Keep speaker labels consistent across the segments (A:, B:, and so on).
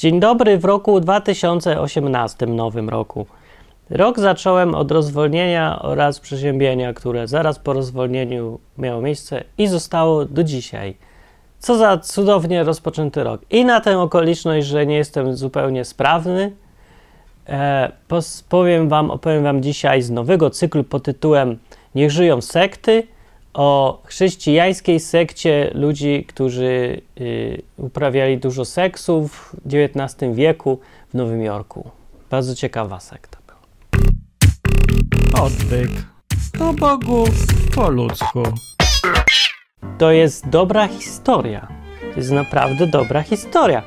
A: Dzień dobry w roku 2018, nowym roku. Rok zacząłem od rozwolnienia oraz przeziębienia, które zaraz po rozwolnieniu miało miejsce i zostało do dzisiaj. Co za cudownie rozpoczęty rok. I na tę okoliczność, że nie jestem zupełnie sprawny, e, powiem wam, opowiem wam dzisiaj z nowego cyklu pod tytułem Niech żyją sekty o chrześcijańskiej sekcie ludzi, którzy y, uprawiali dużo seksu w XIX wieku w Nowym Jorku. Bardzo ciekawa sekta była.
B: Odwyk. Po Bogu, po ludzku.
A: To jest dobra historia. To jest naprawdę dobra historia.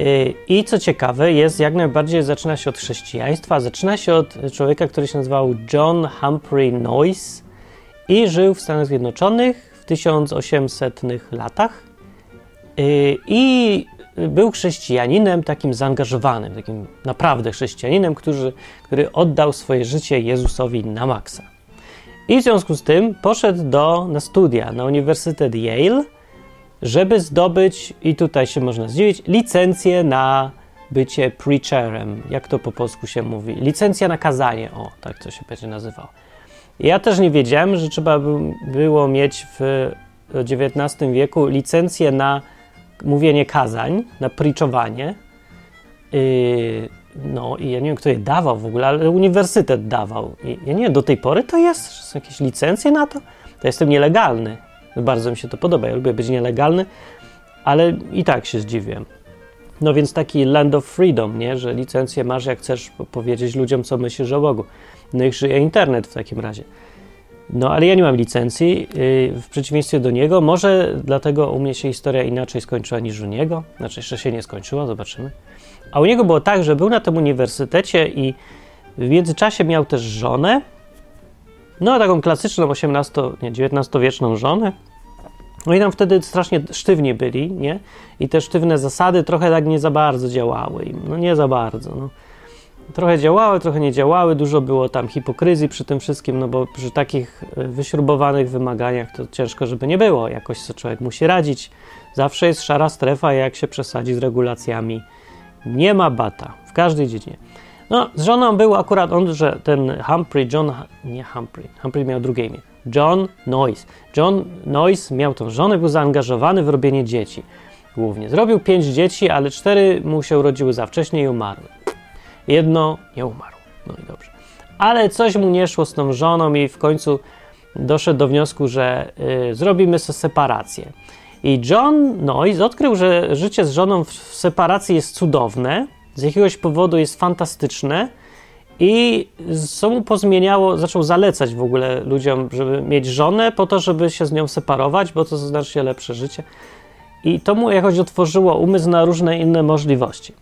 A: Y, I co ciekawe, jest jak najbardziej zaczyna się od chrześcijaństwa. Zaczyna się od człowieka, który się nazywał John Humphrey Noyce i żył w Stanach Zjednoczonych w 1800 latach. Y, I był chrześcijaninem takim zaangażowanym, takim naprawdę chrześcijaninem, który, który oddał swoje życie Jezusowi na maksa. I w związku z tym poszedł do, na studia na Uniwersytet Yale, żeby zdobyć, i tutaj się można zdziwić, licencję na bycie preacherem, jak to po polsku się mówi. Licencja na kazanie, o, tak to się będzie nazywało. Ja też nie wiedziałem, że trzeba było mieć w XIX wieku licencję na mówienie kazań, na preachowanie. Yy, no i ja nie wiem, kto je dawał w ogóle, ale uniwersytet dawał. Ja nie wiem, do tej pory to jest? Są jakieś licencje na to? To jestem nielegalny. Bardzo mi się to podoba, ja lubię być nielegalny, ale i tak się zdziwiłem. No więc taki land of freedom, nie? Że licencję masz, jak chcesz powiedzieć ludziom, co myślisz o Bogu. No i żyje internet w takim razie. No ale ja nie mam licencji, yy, w przeciwieństwie do niego. Może dlatego u mnie się historia inaczej skończyła niż u niego. Znaczy jeszcze się nie skończyła, zobaczymy. A u niego było tak, że był na tym uniwersytecie i w międzyczasie miał też żonę. No taką klasyczną 18, nie, 19-wieczną żonę. No i tam wtedy strasznie sztywni byli, nie? I te sztywne zasady trochę tak nie za bardzo działały im. No nie za bardzo, no. Trochę działały, trochę nie działały, dużo było tam hipokryzji przy tym wszystkim, no bo przy takich e, wyśrubowanych wymaganiach to ciężko, żeby nie było. Jakoś co człowiek musi radzić. Zawsze jest szara strefa, jak się przesadzi z regulacjami. Nie ma bata w każdej dziedzinie. No, z żoną był akurat on, że ten Humphrey, John, nie Humphrey, Humphrey miał drugie imię, John Noyce. John Noyce miał tą żonę, był zaangażowany w robienie dzieci głównie. Zrobił pięć dzieci, ale cztery mu się urodziły za wcześnie i umarły. Jedno nie umarł. No i dobrze. Ale coś mu nie szło z tą żoną i w końcu doszedł do wniosku, że y, zrobimy sobie separację. I John Noyce odkrył, że życie z żoną w separacji jest cudowne, z jakiegoś powodu jest fantastyczne i co mu pozmieniało, zaczął zalecać w ogóle ludziom, żeby mieć żonę po to, żeby się z nią separować, bo to znacznie lepsze życie. I to mu jakoś otworzyło umysł na różne inne możliwości.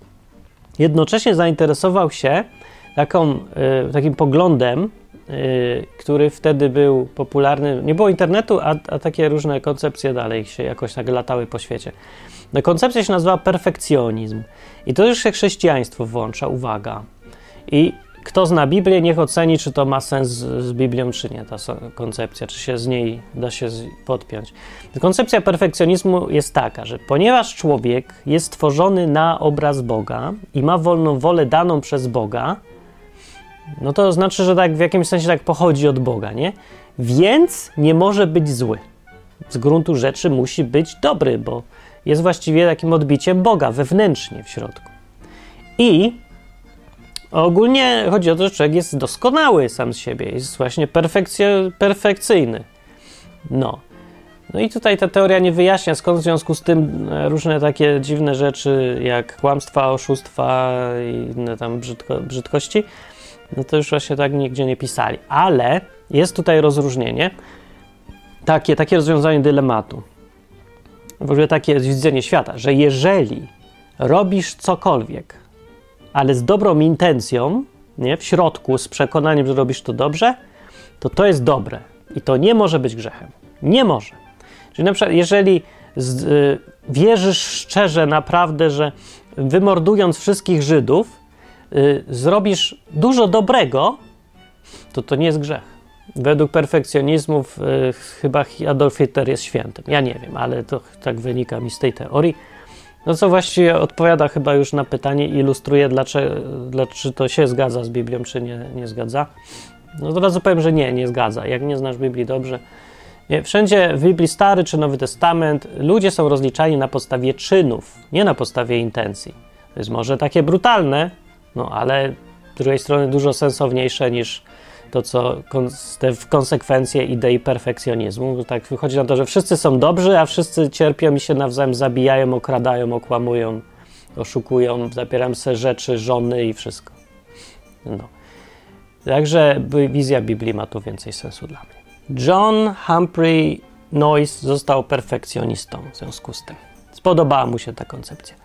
A: Jednocześnie zainteresował się taką, y, takim poglądem, y, który wtedy był popularny. Nie było internetu, a, a, takie różne koncepcje dalej się jakoś tak latały po świecie. No, koncepcja się nazywa perfekcjonizm. I to już się chrześcijaństwo włącza, uwaga. I kto zna Biblię, niech oceni, czy to ma sens z, z Biblią, czy nie, ta koncepcja, czy się z niej da się podpiąć. Koncepcja perfekcjonizmu jest taka, że ponieważ człowiek jest stworzony na obraz Boga i ma wolną wolę daną przez Boga, no to znaczy, że tak w jakimś sensie tak pochodzi od Boga, nie? Więc nie może być zły. Z gruntu rzeczy musi być dobry, bo jest właściwie takim odbiciem Boga wewnętrznie w środku. I ogólnie chodzi o to, że człowiek jest doskonały sam z siebie, jest właśnie perfekcyjny. No. No i tutaj ta teoria nie wyjaśnia, skąd w związku z tym e, różne takie dziwne rzeczy, jak kłamstwa, oszustwa i inne tam brzydko, brzydkości, no to już właśnie tak nigdzie nie pisali. Ale jest tutaj rozróżnienie, takie, takie rozwiązanie dylematu w ogóle takie widzenie świata, że jeżeli robisz cokolwiek, ale z dobrą intencją, nie, w środku, z przekonaniem, że robisz to dobrze, to to jest dobre i to nie może być grzechem. Nie może. Czyli na przykład, jeżeli z, y, wierzysz szczerze, naprawdę, że wymordując wszystkich Żydów, y, zrobisz dużo dobrego, to to nie jest grzech. Według perfekcjonizmów y, chyba Adolf Hitler jest świętym. Ja nie wiem, ale to tak wynika mi z tej teorii. No co właściwie odpowiada chyba już na pytanie, ilustruje, dlaczego, czy to się zgadza z Biblią, czy nie, nie zgadza. No od razu powiem, że nie, nie zgadza. Jak nie znasz Biblii dobrze. Wszędzie w Biblii Stary czy Nowy Testament ludzie są rozliczani na podstawie czynów, nie na podstawie intencji. To jest może takie brutalne, no ale z drugiej strony dużo sensowniejsze niż to, co te konsekwencje idei perfekcjonizmu. Tak wychodzi na to, że wszyscy są dobrzy, a wszyscy cierpią i się nawzajem zabijają, okradają, okłamują, oszukują, zabierają sobie rzeczy, żony i wszystko. No. Także wizja Biblii ma tu więcej sensu dla mnie. John Humphrey Noyce został perfekcjonistą w związku z tym. Spodobała mu się ta koncepcja.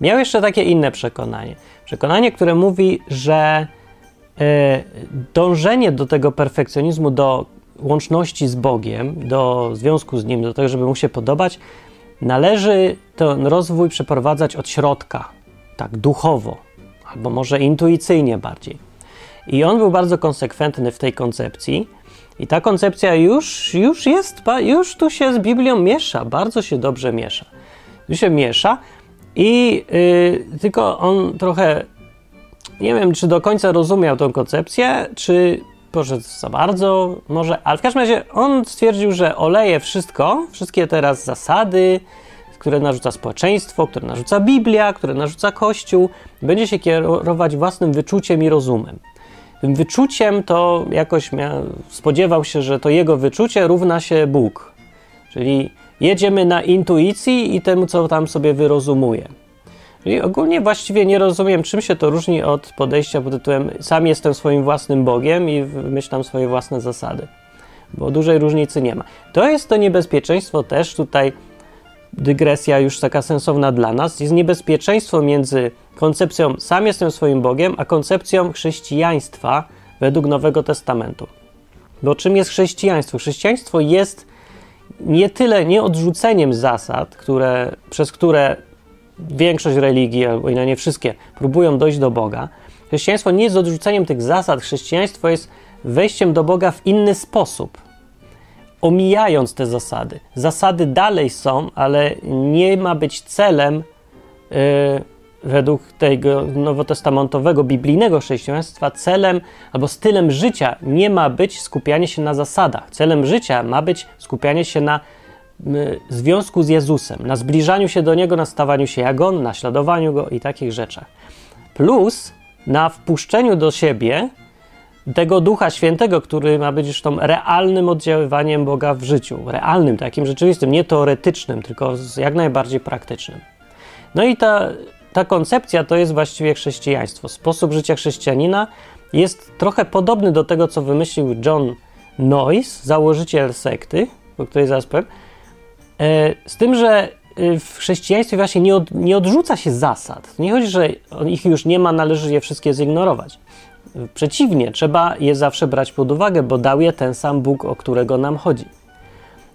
A: Miał jeszcze takie inne przekonanie. Przekonanie, które mówi, że dążenie do tego perfekcjonizmu, do łączności z Bogiem, do związku z Nim, do tego, żeby mu się podobać, należy ten rozwój przeprowadzać od środka, tak duchowo, albo może intuicyjnie bardziej. I on był bardzo konsekwentny w tej koncepcji. I ta koncepcja już, już jest, już tu się z Biblią miesza, bardzo się dobrze miesza. Tu się miesza i yy, tylko on trochę nie wiem, czy do końca rozumiał tą koncepcję, czy poszedł za bardzo, może, ale w każdym razie on stwierdził, że oleje wszystko, wszystkie teraz zasady, które narzuca społeczeństwo, które narzuca Biblia, które narzuca Kościół, będzie się kierować własnym wyczuciem i rozumem. Tym wyczuciem to jakoś spodziewał się, że to jego wyczucie równa się Bóg. Czyli jedziemy na intuicji i temu, co tam sobie wyrozumuje. I ogólnie właściwie nie rozumiem, czym się to różni od podejścia pod tytułem sam jestem swoim własnym Bogiem i wymyślam swoje własne zasady, bo dużej różnicy nie ma. To jest to niebezpieczeństwo też tutaj, dygresja już taka sensowna dla nas, jest niebezpieczeństwo między koncepcją sam jestem swoim Bogiem, a koncepcją chrześcijaństwa według Nowego Testamentu. Bo czym jest chrześcijaństwo? Chrześcijaństwo jest nie tyle nie odrzuceniem zasad, które, przez które większość religii, albo i na nie wszystkie, próbują dojść do Boga. Chrześcijaństwo nie jest odrzuceniem tych zasad, chrześcijaństwo jest wejściem do Boga w inny sposób, omijając te zasady. Zasady dalej są, ale nie ma być celem yy, według tego nowotestamentowego, biblijnego chrześcijaństwa, celem albo stylem życia nie ma być skupianie się na zasadach. Celem życia ma być skupianie się na związku z Jezusem, na zbliżaniu się do Niego, na stawaniu się jak On, na śladowaniu Go i takich rzeczach. Plus na wpuszczeniu do siebie tego Ducha Świętego, który ma być już tą realnym oddziaływaniem Boga w życiu. Realnym, takim rzeczywistym, nie teoretycznym, tylko jak najbardziej praktycznym. No i ta, ta koncepcja to jest właściwie chrześcijaństwo. Sposób życia chrześcijanina jest trochę podobny do tego, co wymyślił John Noyce, założyciel sekty, o której zaraz powiem, z tym, że y, w chrześcijaństwie właśnie nie, od, nie odrzuca się zasad. Nie chodzi, że ich już nie ma, należy je wszystkie zignorować. Przeciwnie, trzeba je zawsze brać pod uwagę, bo dał je ten sam Bóg, o którego nam chodzi.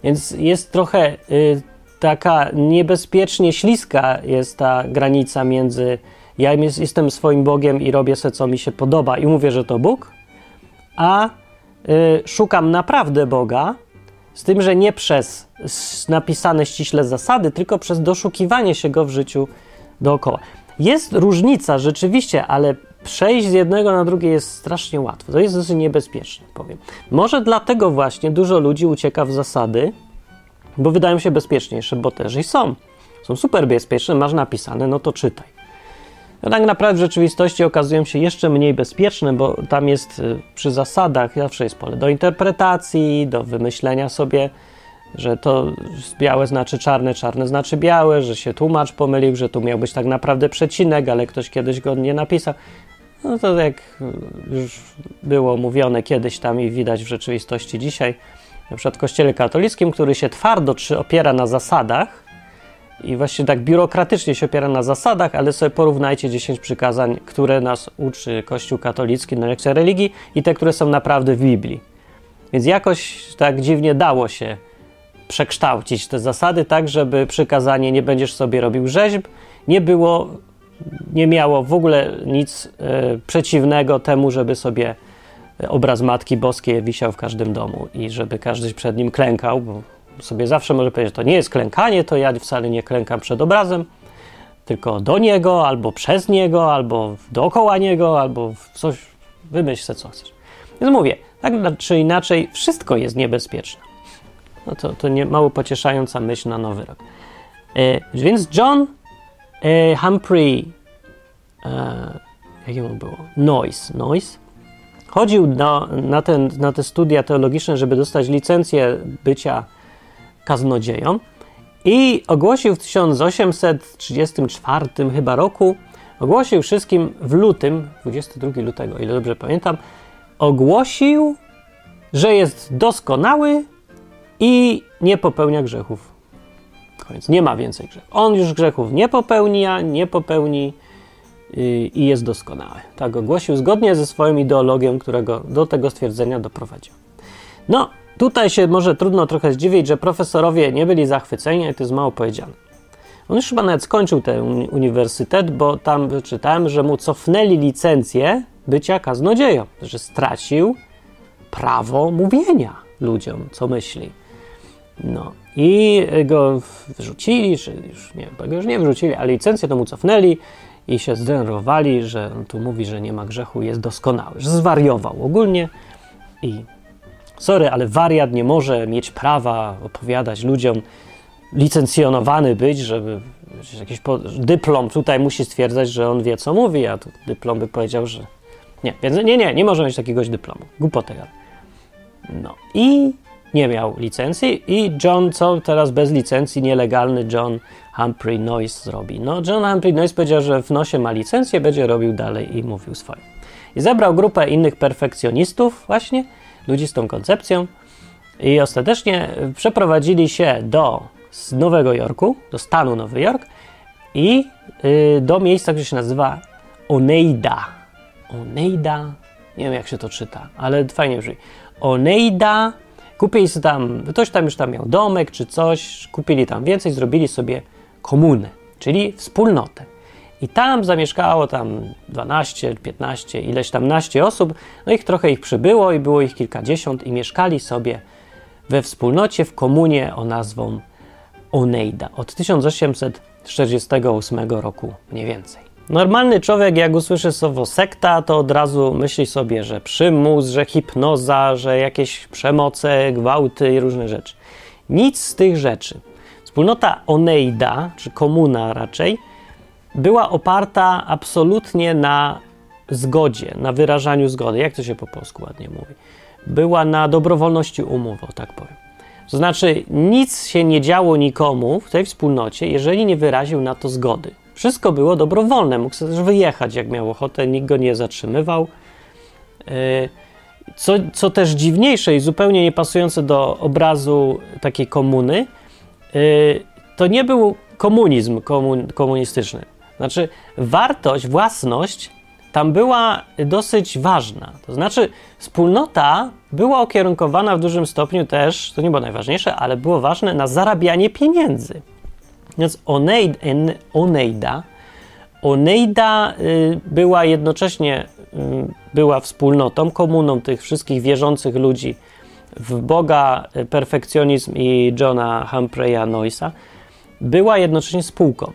A: Więc jest trochę y, taka niebezpiecznie śliska jest ta granica między ja jestem swoim Bogiem i robię sobie, co mi się podoba i mówię, że to Bóg, a y, szukam naprawdę Boga, z tym, że nie przez napisane ściśle zasady, tylko przez doszukiwanie się go w życiu dookoła. Jest różnica rzeczywiście, ale przejść z jednego na drugie jest strasznie łatwo. To jest dosyć niebezpieczne, powiem. Może dlatego właśnie dużo ludzi ucieka w zasady, bo wydają się bezpieczniejsze, bo też i są. Są super bezpieczne, masz napisane, no to czytaj no tak naprawdę w rzeczywistości okazują się jeszcze mniej bezpieczne, bo tam jest y, przy zasadach zawsze jest pole do interpretacji, do wymyślenia sobie, że to białe znaczy czarne, czarne znaczy białe, że się tłumacz pomylił, że tu miał być tak naprawdę przecinek, ale ktoś kiedyś go nie napisał. No to jak już było mówione kiedyś tam i widać w rzeczywistości dzisiaj, na przykład w Kościele katolickim, który się twardo opiera na zasadach, i właśnie tak biurokratycznie się opiera na zasadach, ale sobie porównajcie 10 przykazań, które nas uczy Kościół katolicki na lekcjach religii i te, które są naprawdę w Biblii. Więc jakoś tak dziwnie dało się przekształcić te zasady tak, żeby przykazanie nie będziesz sobie robił rzeźb, nie było, nie miało w ogóle nic y, przeciwnego temu, żeby sobie obraz Matki Boskiej wisiał w każdym domu i żeby każdy przed nim klękał, bo sobie zawsze może powiedzieć, że to nie jest klękanie, to ja wcale nie klękam przed obrazem, tylko do niego, albo przez niego, albo dookoła niego, albo coś, wymyśl sobie co chcesz. Więc mówię, tak czy inaczej, wszystko jest niebezpieczne. No to, to nie, mało pocieszająca myśl na nowy rok. E, więc John e, Humphrey, e, jakie mu było? Noise, Noise, chodził na, na, ten, na te studia teologiczne, żeby dostać licencję bycia kaznodzieją i ogłosił w 1834 chyba roku, ogłosił wszystkim w lutym, 22 lutego, ile dobrze pamiętam, ogłosił, że jest doskonały i nie popełnia grzechów. Koniec. Nie ma więcej grzechów. On już grzechów nie popełnia, nie popełni yy, i jest doskonały. Tak ogłosił zgodnie ze swoją ideologią, którego do tego stwierdzenia doprowadził. No, tutaj się może trudno trochę zdziwić, że profesorowie nie byli zachwyceni, to jest mało powiedziane. On już chyba nawet skończył ten uniwersytet, bo tam wyczytałem, że mu cofnęli licencję bycia kaznodzieją, że stracił prawo mówienia ludziom, co myśli. No i go wyrzucili, czy już nie, go już nie wyrzucili, ale licencję to mu cofnęli i się zdenerwowali, że tu mówi, że nie ma grzechu, jest doskonały, że zwariował ogólnie i sorry, ale wariat nie może mieć prawa opowiadać ludziom, licencjonowany być, żeby jakiś dyplom tutaj musi stwierdzać, że on wie, co mówi, a tu dyplom by powiedział, że nie, więc nie, nie, nie może mieć takiegoś dyplomu. Głupotę. No i nie miał licencji i John, co teraz bez licencji, nielegalny John Humphrey Noyce zrobi? No, John Humphrey Noyce powiedział, że w nosie ma licencję, będzie robił dalej i mówił swoje. I zebrał grupę innych perfekcjonistów właśnie, ludzi z tą koncepcją i ostatecznie przeprowadzili się do Nowego Jorku, do stanu Nowy Jork i y, do miejsca, które się nazywa Oneida. Oneida, nie wiem jak się to czyta, ale fajnie brzmi. Oneida Kupili sobie tam, ktoś tam już tam miał domek czy coś, kupili tam więcej, zrobili sobie komunę, czyli wspólnotę. I tam zamieszkało tam 12, 15, ileś tam naście osób, no ich trochę ich przybyło i było ich kilkadziesiąt i mieszkali sobie we wspólnocie w komunie o nazwą Oneida od 1848 roku mniej więcej. Normalny człowiek, jak usłyszy słowo sekta, to od razu myśli sobie, że przymus, że hipnoza, że jakieś przemoce, gwałty i różne rzeczy. Nic z tych rzeczy. Wspólnota Oneida, czy komuna raczej, była oparta absolutnie na zgodzie, na wyrażaniu zgody. Jak to się po polsku ładnie mówi? Była na dobrowolności umów, o tak powiem. To znaczy, nic się nie działo nikomu w tej wspólnocie, jeżeli nie wyraził na to zgody. Wszystko było dobrowolne, mógł też wyjechać, jak miał ochotę, nikt go nie zatrzymywał. E, co, co też dziwniejsze i zupełnie niepasujące do obrazu takiej komuny, e, to nie był komunizm komun, komunistyczny. Znaczy, wartość, własność tam była dosyć ważna. To znaczy, wspólnota była ukierunkowana w dużym stopniu też, to nie było najważniejsze, ale było ważne na zarabianie pieniędzy. Więc Oneida, Oneida y, była jednocześnie y, była wspólnotą, komuną tych wszystkich wierzących ludzi w Boga, y, perfekcjonizm i Johna Humphreya Noysa, była jednocześnie spółką,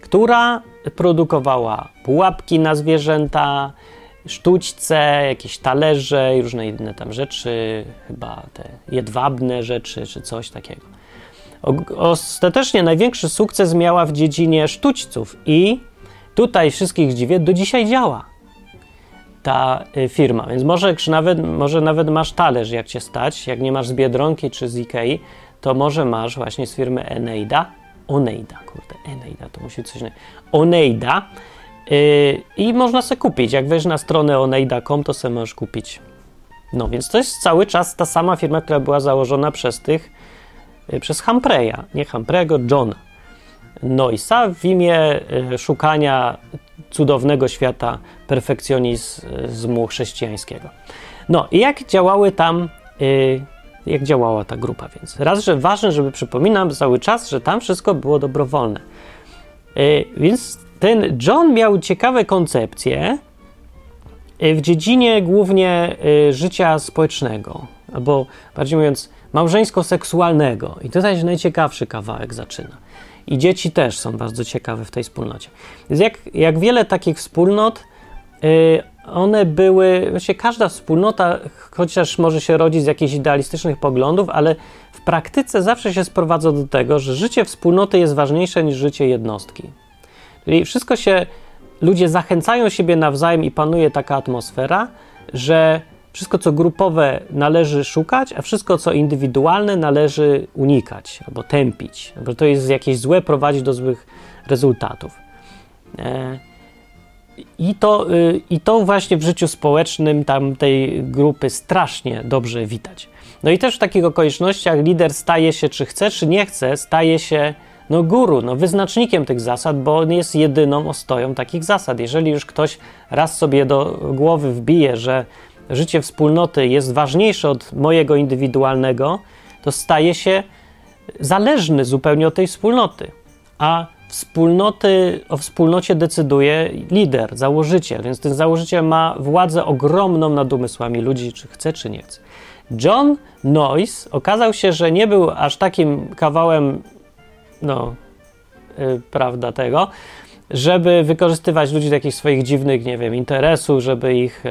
A: która produkowała pułapki na zwierzęta, sztućce, jakieś talerze i różne inne tam rzeczy, chyba te jedwabne rzeczy czy coś takiego. Ostatecznie największy sukces miała w dziedzinie sztućców i tutaj wszystkich dziwię, do dzisiaj działa ta y, firma. Więc może nawet, może nawet masz talerz, jak cię stać, jak nie masz z Biedronki czy z Ikei, to może masz właśnie z firmy Eneida, Oneida, kurde, Eneida, to musi coś... Oneida yy, i można sobie kupić. Jak weź na stronę oneida.com, to sobie możesz kupić. No więc to jest cały czas ta sama firma, która była założona przez tych Y, przez Humpreya, nie Humprey'ego, Johna Noisa w imię y, szukania cudownego świata perfekcjonizmu chrześcijańskiego. No i jak działały tam, y, jak działała ta grupa, więc raz, że ważne, żeby przypominam cały czas, że tam wszystko było dobrowolne. Więc ten John miał ciekawe koncepcje w dziedzinie głównie życia społecznego, albo bardziej mówiąc, małżeńsko-seksualnego. I tutaj się najciekawszy kawałek zaczyna. I dzieci też są bardzo ciekawe w tej wspólnocie. Więc jak, jak wiele takich wspólnot, y, one były, właściwie każda wspólnota, chociaż może się rodzić z jakichś idealistycznych poglądów, ale w praktyce zawsze się sprowadza do tego, że życie wspólnoty jest ważniejsze niż życie jednostki. Czyli wszystko się, ludzie zachęcają siebie nawzajem i panuje taka atmosfera, że wszystko co grupowe należy szukać, a wszystko co indywidualne należy unikać albo tępić, bo to jest jakieś złe, prowadzi do złych rezultatów. E, I to, y, I to właśnie w życiu społecznym tamtej grupy strasznie dobrze widać. No i też w takich okolicznościach lider staje się, czy chce, czy nie chce, staje się no guru, no wyznacznikiem tych zasad, bo on jest jedyną ostoją takich zasad. Jeżeli już ktoś raz sobie do głowy wbije, że życie wspólnoty jest ważniejsze od mojego indywidualnego, to staje się zależny zupełnie od tej wspólnoty. A wspólnoty, o wspólnocie decyduje lider, założyciel, więc ten założyciel ma władzę ogromną nad umysłami ludzi, czy chce, czy nie chce. John Noyce okazał się, że nie był aż takim kawałem, no, yy, prawda, tego, żeby wykorzystywać ludzi do jakichś swoich dziwnych, nie wiem, interesów, żeby ich yy,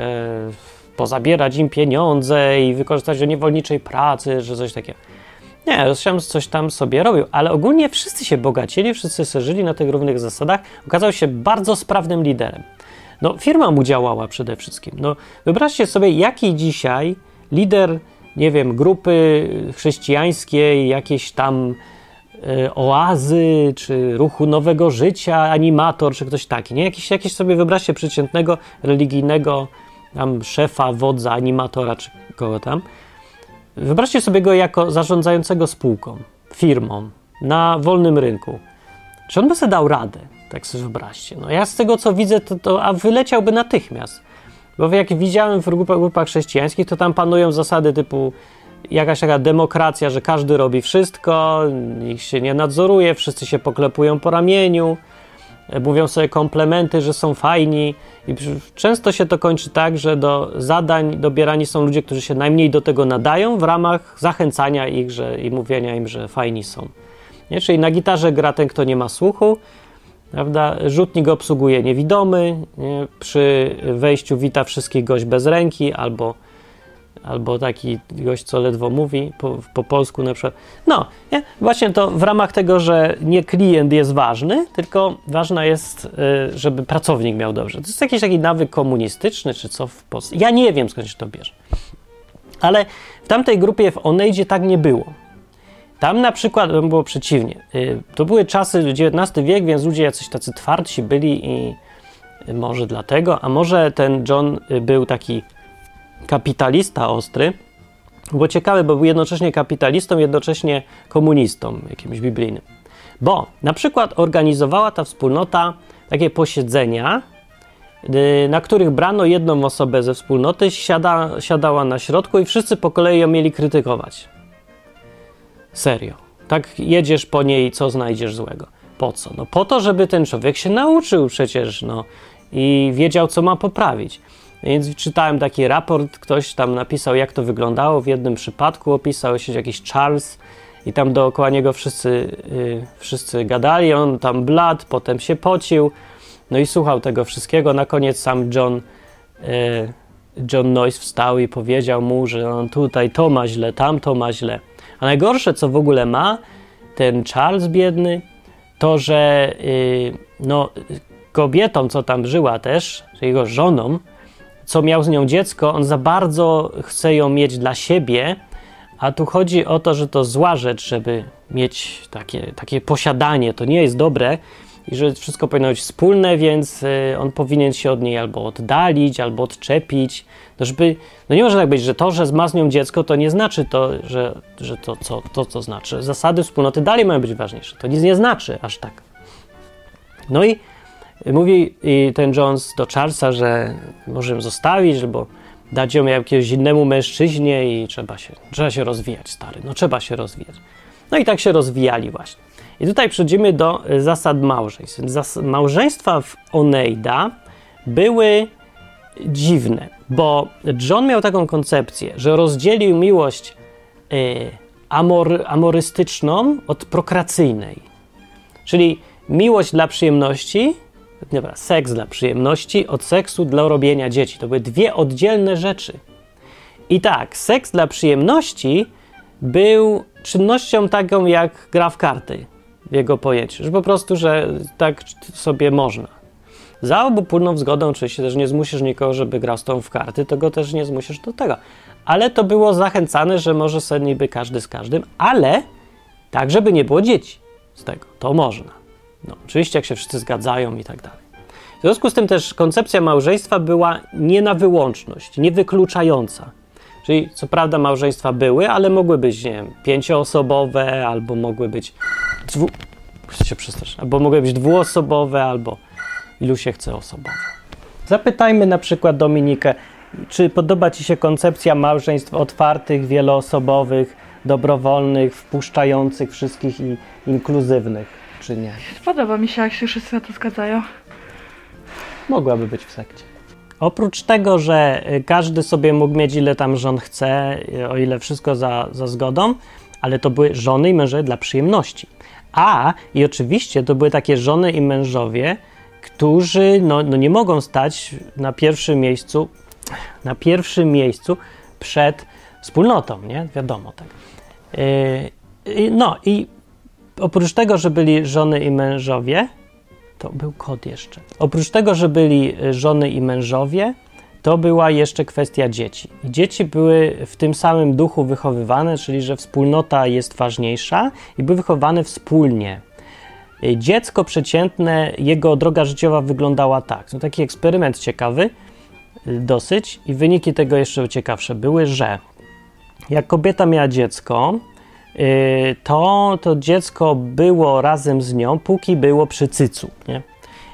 A: pozabierać im pieniądze i wykorzystać do niewolniczej pracy, że coś takiego. Nie, Rosjan coś tam sobie robił, ale ogólnie wszyscy się bogacili, wszyscy sobie żyli na tych równych zasadach. Okazał się bardzo sprawnym liderem. No, firma mu działała przede wszystkim. No, wyobraźcie sobie, jaki dzisiaj lider, nie wiem, grupy chrześcijańskiej, jakiejś tam e, oazy, czy ruchu nowego życia, animator, czy ktoś taki, nie? Jakiś, jakiś sobie, wyobraźcie, przeciętnego, religijnego tam szefa, wodza, animatora, czy kogo tam. Wyobraźcie sobie go jako zarządzającego spółką, firmą, na wolnym rynku. Czy on by sobie dał radę? Tak sobie wyobraźcie. No ja z tego, co widzę, to, to a wyleciałby natychmiast. Bo jak widziałem w grupach, grupach chrześcijańskich, to tam panują zasady typu jakaś taka demokracja, że każdy robi wszystko, nikt się nie nadzoruje, wszyscy się poklepują po ramieniu, mówią sobie komplementy, że są fajni. I często się to kończy tak, że do zadań dobierani są ludzie, którzy się najmniej do tego nadają, w ramach zachęcania ich że, i mówienia im, że fajni są. Nie? Czyli na gitarze gra ten, kto nie ma słuchu, prawda? rzutnik obsługuje niewidomy, nie? przy wejściu wita wszystkich gość bez ręki albo albo taki gość, co ledwo mówi po, po polsku na przykład. No, nie? właśnie to w ramach tego, że nie klient jest ważny, tylko ważna jest, y, żeby pracownik miał dobrze. To jest jakiś taki nawyk komunistyczny, czy co w Polsce. Ja nie wiem, skąd się to bierze. Ale w tamtej grupie w Oneidzie tak nie było. Tam na przykład było przeciwnie. Y, to były czasy XIX wiek, więc ludzie jacyś tacy twardsi byli i może dlatego, a może ten John y, był taki kapitalista ostry. Było ciekawe, bo był jednocześnie kapitalistą, jednocześnie komunistą jakimś biblijnym. Bo na przykład organizowała ta wspólnota takie posiedzenia, y, na których brano jedną osobę ze wspólnoty, siada, siadała na środku i wszyscy po kolei ją mieli krytykować. Serio. Tak jedziesz po niej, co znajdziesz złego. Po co? No po to, żeby ten człowiek się nauczył przecież, no i wiedział, co ma poprawić. Więc czytałem taki raport, ktoś tam napisał, jak to wyglądało. W jednym przypadku opisał się jakiś Charles i tam dookoła niego wszyscy, yy, wszyscy gadali. On tam bladł, potem się pocił, no i słuchał tego wszystkiego. Na koniec sam John, yy, John Noyce wstał i powiedział mu, że on tutaj to ma źle, tam to ma źle. A najgorsze, co w ogóle ma ten Charles biedny, to że yy, no, kobietą, co tam żyła też, jego żoną, co miał z nią dziecko, on za bardzo chce ją mieć dla siebie, a tu chodzi o to, że to zła rzecz, żeby mieć takie, takie posiadanie. To nie jest dobre i że wszystko powinno być wspólne, więc y, on powinien się od niej albo oddalić, albo odczepić. No, żeby, no nie może tak być, że to, że ma z nią dziecko, to nie znaczy to, że, że to, co, to, co znaczy. Zasady wspólnoty dalej mają być ważniejsze. To nic nie znaczy aż tak. No i Mówi ten Jones do Charlesa, że może ją zostawić, albo dać ją jakiemuś innemu mężczyźnie i trzeba się, trzeba się rozwijać, stary. No trzeba się rozwijać. No i tak się rozwijali właśnie. I tutaj przechodzimy do zasad małżeństw. Zas małżeństwa w Oneida były dziwne, bo John miał taką koncepcję, że rozdzielił miłość y, amor, amorystyczną od prokreacyjnej. Czyli miłość dla przyjemności, dobra, seks dla przyjemności od seksu dla robienia dzieci. To były dwie oddzielne rzeczy. I tak, seks dla przyjemności był czynnością taką jak gra w karty w jego pojęciu, że po prostu, że tak sobie można. Za obopólną zgodą oczywiście też nie zmusisz nikogo, żeby grał z tą w karty, to go też nie zmusisz do tego. Ale to było zachęcane, że może sobie niby każdy z każdym, ale tak, żeby nie było dzieci z tego. To można. No, oczywiście jak się wszyscy zgadzają i tak dalej. W związku z tym też koncepcja małżeństwa była nie na wyłączność, nie wykluczająca. Czyli co prawda małżeństwa były, ale mogły być, nie wiem, pięcioosobowe, albo mogły być dwu... się albo mogły być dwuosobowe, albo ilu się chce osobowe. Zapytajmy na przykład Dominikę, czy podoba Ci się koncepcja małżeństw otwartych, wieloosobowych, dobrowolnych, wpuszczających wszystkich i inkluzywnych, czy nie?
C: Podoba mi się, jak się wszyscy na to zgadzają.
A: Mogłaby być w sekcie. Oprócz tego, że y, każdy sobie mógł mieć ile tam żon chce, y, o ile wszystko za, za zgodą, ale to były żony i mężowie dla przyjemności. A i oczywiście to były takie żony i mężowie, którzy no, no nie mogą stać na pierwszym miejscu, na pierwszym miejscu przed wspólnotą, nie? Wiadomo tak. Yy, no i oprócz tego, że byli żony i mężowie, to był kod jeszcze. Oprócz tego, że byli żony i mężowie, to była jeszcze kwestia dzieci. I dzieci były w tym samym duchu wychowywane, czyli że wspólnota jest ważniejsza i były wychowane wspólnie. Dziecko przeciętne, jego droga życiowa wyglądała tak. No taki eksperyment ciekawy dosyć i wyniki tego jeszcze ciekawsze były, że jak kobieta miała dziecko, to to dziecko było razem z nią, póki było przy cycu, nie?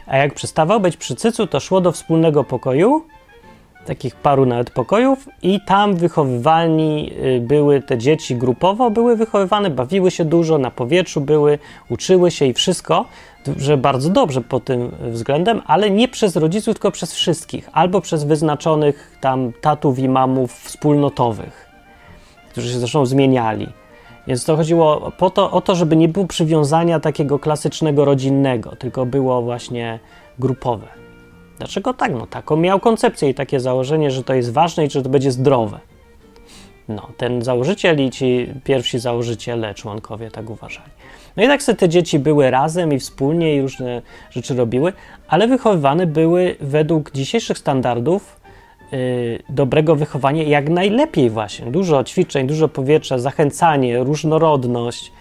A: A jak przestawał być przy cycu, to szło do wspólnego pokoju, takich paru nawet pokojów i tam wychowywani y, były te dzieci grupowo, były wychowywane, bawiły się dużo, na powietrzu były, uczyły się i wszystko, że bardzo dobrze pod tym względem, ale nie przez rodziców, tylko przez wszystkich, albo przez wyznaczonych tam tatów i mamów wspólnotowych, którzy się zresztą zmieniali. Więc to chodziło po to, o to, żeby nie było przywiązania takiego klasycznego rodzinnego, tylko było właśnie grupowe. Dlaczego tak? No taką miał koncepcję i takie założenie, że to jest ważne i że to będzie zdrowe. No, ten założyciel i ci pierwsi założyciele, członkowie tak uważali. No i tak sobie te dzieci były razem i wspólnie i różne rzeczy robiły, ale wychowywane były według dzisiejszych standardów dobrego wychowania jak najlepiej właśnie. Dużo ćwiczeń, dużo powietrza, zachęcanie, różnorodność.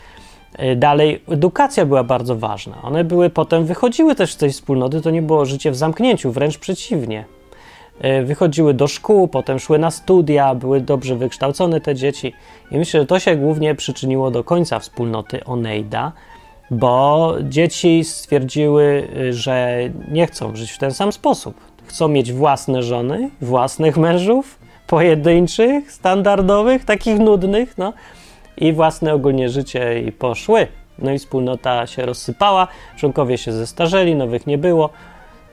A: Yy, dalej edukacja była bardzo ważna. One były potem, wychodziły też z tej wspólnoty, to nie było życie w zamknięciu, wręcz przeciwnie. Yy, wychodziły do szkół, potem szły na studia, były dobrze wykształcone te dzieci i myślę, że to się głównie przyczyniło do końca wspólnoty Oneida, bo dzieci stwierdziły, że nie chcą żyć w ten sam sposób. Chcą mieć własne żony, własnych mężów, pojedynczych, standardowych, takich nudnych, no i własne ogólnie życie i poszły. No i wspólnota się rozsypała, członkowie się zestarzeli, nowych nie było.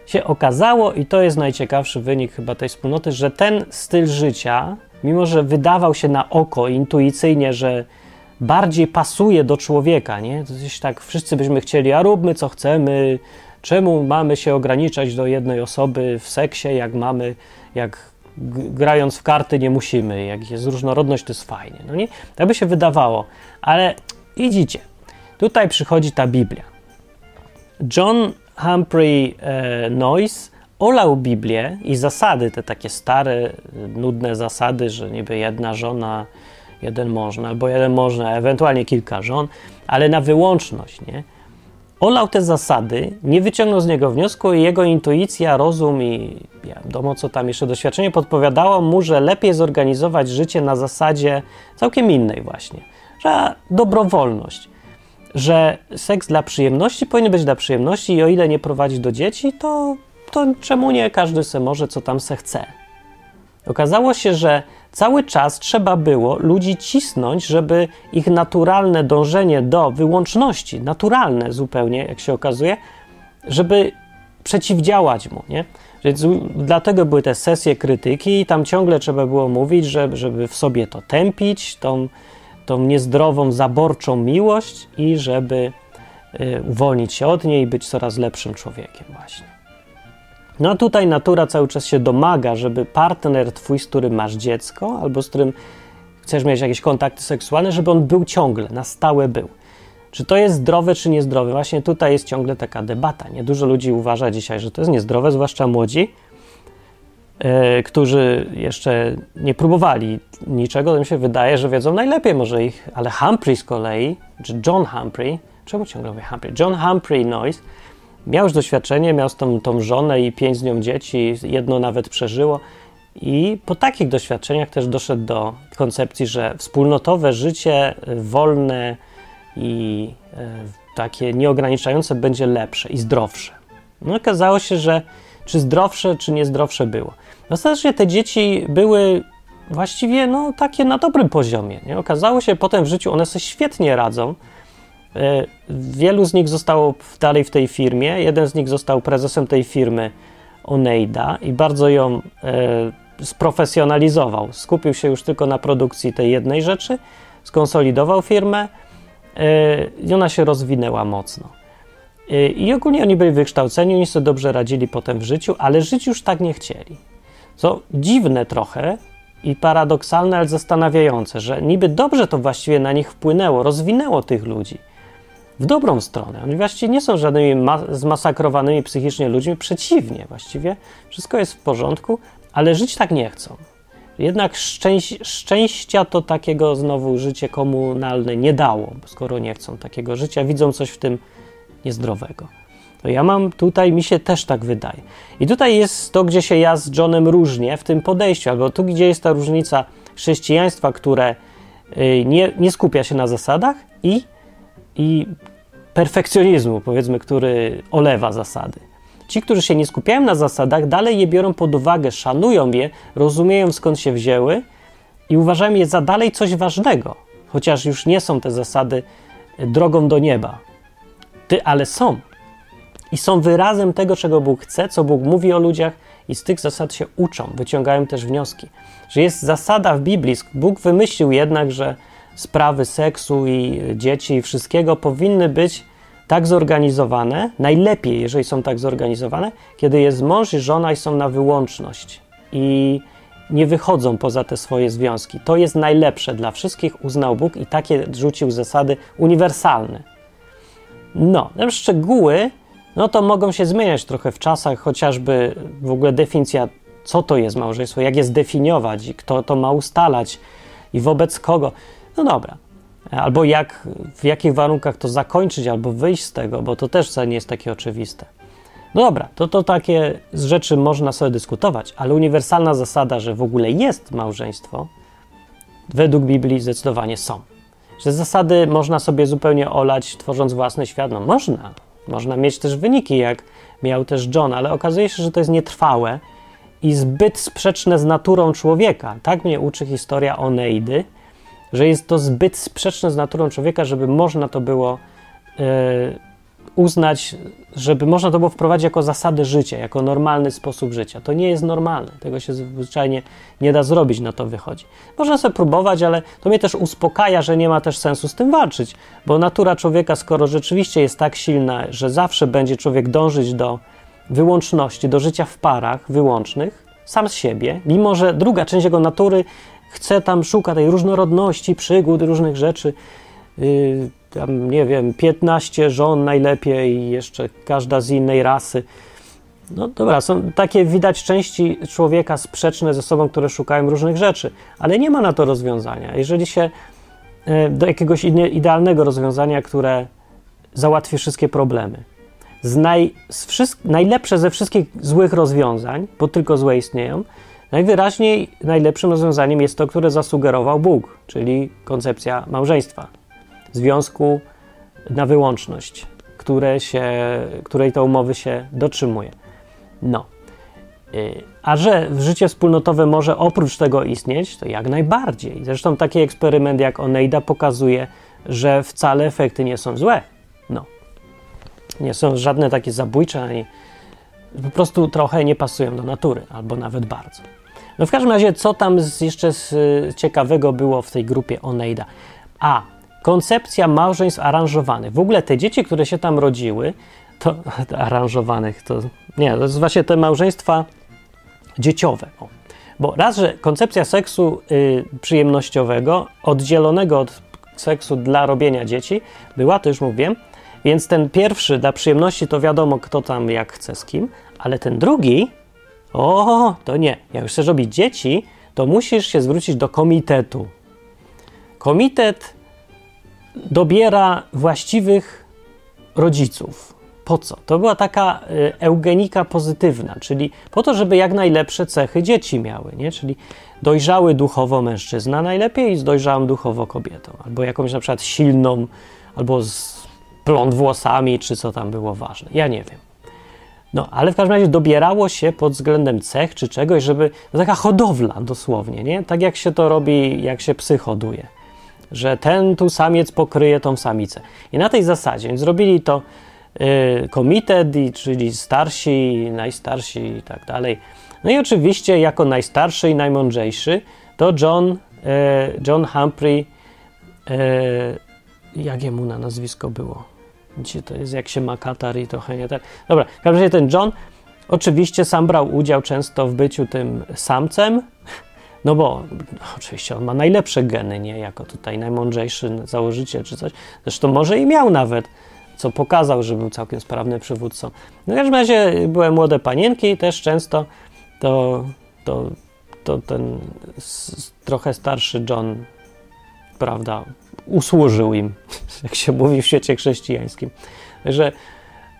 A: Się okazało, i to jest najciekawszy wynik chyba tej wspólnoty, że ten styl życia mimo że wydawał się na oko intuicyjnie, że bardziej pasuje do człowieka, nie? To gdzieś tak wszyscy byśmy chcieli, a róbmy co chcemy, czemu mamy się ograniczać do jednej osoby w seksie, jak mamy, jak grając w karty nie musimy, jak jest różnorodność, to jest fajnie, no nie? Tak by się wydawało, ale widzicie, tutaj przychodzi ta Biblia. John Humphrey e, olał Biblię i zasady, te takie stare, nudne zasady, że niby jedna żona, jeden można, albo jeden można, ewentualnie kilka żon, ale na wyłączność, nie? Olał te zasady, nie wyciągnął z niego wniosku i jego intuicja, rozum i wiadomo co tam jeszcze doświadczenie podpowiadało mu, że lepiej zorganizować życie na zasadzie całkiem innej właśnie, że dobrowolność, że seks dla przyjemności powinien być dla przyjemności i o ile nie prowadzi do dzieci, to to czemu nie każdy se może, co tam se chce. Okazało się, że cały czas trzeba było ludzi cisnąć, żeby ich naturalne dążenie do wyłączności, naturalne zupełnie, jak się okazuje, żeby przeciwdziałać mu, nie? Więc dlatego były te sesje krytyki i tam ciągle trzeba było mówić, żeby, w sobie to tępić, tą, tą niezdrową, zaborczą miłość i żeby y, uwolnić się od niej i być coraz lepszym człowiekiem właśnie. No a tutaj natura cały czas się domaga, żeby partner twój, z którym masz dziecko, albo z którym chcesz mieć jakieś kontakty seksualne, żeby on był ciągle, na stałe był. Czy to jest zdrowe, czy niezdrowe? Właśnie tutaj jest ciągle taka debata. Nie dużo ludzi uważa dzisiaj, że to jest niezdrowe, zwłaszcza młodzi, yy, którzy jeszcze nie próbowali niczego. To się wydaje, że wiedzą najlepiej może ich, ale Humphrey z kolei, czy John Humphrey, czemu ciągle mówię Humphrey? John Humphrey Noyes miał już doświadczenie, miał tą, tą żonę i pięć z nią dzieci, jedno nawet przeżyło. I po takich doświadczeniach też doszedł do koncepcji, że wspólnotowe życie wolne i e, takie nieograniczające będzie lepsze i zdrowsze. No okazało się, że czy zdrowsze, czy niezdrowsze było. Ostatecznie te dzieci były właściwie no, takie na dobrym poziomie. Nie? Okazało się potem w życiu, one sobie świetnie radzą. E, wielu z nich zostało dalej w tej firmie. Jeden z nich został prezesem tej firmy Oneida i bardzo ją e, sprofesjonalizował. Skupił się już tylko na produkcji tej jednej rzeczy, skonsolidował firmę e, i ona się rozwinęła mocno. I ogólnie oni byli wykształceni, oni sobie dobrze radzili potem w życiu, ale żyć już tak nie chcieli. Co dziwne trochę i paradoksalne, ale zastanawiające, że niby dobrze to właściwie na nich wpłynęło, rozwinęło tych ludzi w dobrą stronę. Oni właściwie nie są żadnymi ma- zmasakrowanymi psychicznie ludźmi, przeciwnie, właściwie wszystko jest w porządku, ale żyć tak nie chcą. Jednak szczęś- szczęścia to takiego znowu życie komunalne nie dało, skoro nie chcą takiego życia, widzą coś w tym niezdrowego. To ja mam tutaj, mi się też tak wydaje. I tutaj jest to, gdzie się ja z Johnem różnię w tym podejściu, albo tu, gdzie jest ta różnica chrześcijaństwa, które y, nie, nie skupia się na zasadach i i perfekcjonizmu, powiedzmy, który olewa zasady. Ci, którzy się nie skupiają na zasadach, dalej je biorą pod uwagę, szanują je, rozumieją skąd się wzięły i uważają je za dalej coś ważnego, chociaż już nie są te zasady drogą do nieba. Ty, ale są. I są wyrazem tego, czego Bóg chce, co Bóg mówi o ludziach, i z tych zasad się uczą, wyciągają też wnioski. Że jest zasada w Biblii, Bóg wymyślił jednak, że sprawy seksu i dzieci i wszystkiego powinny być tak zorganizowane, najlepiej, jeżeli są tak zorganizowane, kiedy jest mąż i żona i są na wyłączność i nie wychodzą poza te swoje związki. To jest najlepsze dla wszystkich, uznał Bóg i takie rzucił zasady uniwersalne. No, szczegóły, no to mogą się zmieniać trochę w czasach, chociażby w ogóle definicja, co to jest małżeństwo, jak je zdefiniować i kto to ma ustalać i wobec kogo. No dobra. Albo jak, w jakich warunkach to zakończyć, albo wyjść z tego, bo to też nie jest takie oczywiste. No dobra, to, to takie rzeczy można sobie dyskutować, ale uniwersalna zasada, że w ogóle jest małżeństwo, według Biblii zdecydowanie są. Że zasady można sobie zupełnie olać, tworząc własny świat. No można. Można mieć też wyniki, jak miał też John, ale okazuje się, że to jest nietrwałe i zbyt sprzeczne z naturą człowieka. Tak mnie uczy historia Oneidy, że jest to zbyt sprzeczne z naturą człowieka, żeby można to było e, uznać, żeby można to było wprowadzić jako zasady życia, jako normalny sposób życia. To nie jest normalne, tego się zwyczajnie nie da zrobić, na to wychodzi. Można sobie próbować, ale to mnie też uspokaja, że nie ma też sensu z tym walczyć, bo natura człowieka, skoro rzeczywiście jest tak silna, że zawsze będzie człowiek dążyć do wyłączności, do życia w parach wyłącznych, sam z siebie, mimo że druga część jego natury chce tam, szuka tej różnorodności, przygód, różnych rzeczy. Yy, tam, nie wiem, 15 żon najlepiej jeszcze każda z innej rasy. No dobra, są takie widać części człowieka sprzeczne ze sobą, które szukają różnych rzeczy, ale nie ma na to rozwiązania. Jeżeli się yy, do jakiegoś idealnego rozwiązania, które załatwi wszystkie problemy. Z naj, z najlepsze ze wszystkich złych rozwiązań, bo tylko złe istnieją, Najwyraźniej najlepszym rozwiązaniem jest to, które zasugerował Bóg, czyli koncepcja małżeństwa, związku na wyłączność, które się, której to umowy się dotrzymuje. No. Y, a że życie wspólnotowe może oprócz tego istnieć, to jak najbardziej. Zresztą taki eksperyment jak Oneida pokazuje, że wcale efekty nie są złe. No. Nie są żadne takie zabójcze, ani po prostu trochę nie pasują do natury, albo nawet bardzo. No w każdym razie, co tam z, jeszcze z, ciekawego było w tej grupie Oneida? A, koncepcja małżeństw aranżowanych. W ogóle te dzieci, które się tam rodziły, to aranżowanych, to nie, to jest właśnie te małżeństwa dzieciowe. O. Bo raz, że koncepcja seksu y, przyjemnościowego, oddzielonego od seksu dla robienia dzieci, była, to już mówiłem, więc ten pierwszy dla przyjemności to wiadomo, kto tam jak chce z kim, ale ten drugi, o, to nie. Jak już chcesz robić dzieci, to musisz się zwrócić do komitetu. Komitet dobiera właściwych rodziców. Po co? To była taka y, eugenika pozytywna, czyli po to, żeby jak najlepsze cechy dzieci miały, nie? Czyli dojrzały duchowo mężczyzna najlepiej z dojrzałą duchowo kobietą, albo jakąś na przykład silną, albo z blond włosami, czy co tam było ważne. Ja nie wiem. No, ale w każdym razie dobierało się pod względem cech czy czegoś, żeby. No, taka hodowla dosłownie, nie? Tak jak się to robi, jak się psy hoduje. Że ten tu samiec pokryje tą samicę. I na tej zasadzie zrobili to y, komitet, czyli starsi, najstarsi i tak dalej. No i oczywiście, jako najstarszy i najmądrzejszy, to John, y, John Humphrey, y, jak jemu na nazwisko było? Gdzie to jest, jak się ma katar i trochę nie tak. Dobra, w każdym razie ten John oczywiście sam brał udział często w byciu tym samcem, no bo no, oczywiście on ma najlepsze geny, nie? Jako tutaj najmądrzejszy założyciel czy coś. Zresztą może i miał nawet, co pokazał, że był całkiem sprawnym przywódcą. No w każdym razie były młode panienki też często, to, to, to ten trochę starszy John, prawda, usłużył im, jak się mówi w świecie chrześcijańskim. Że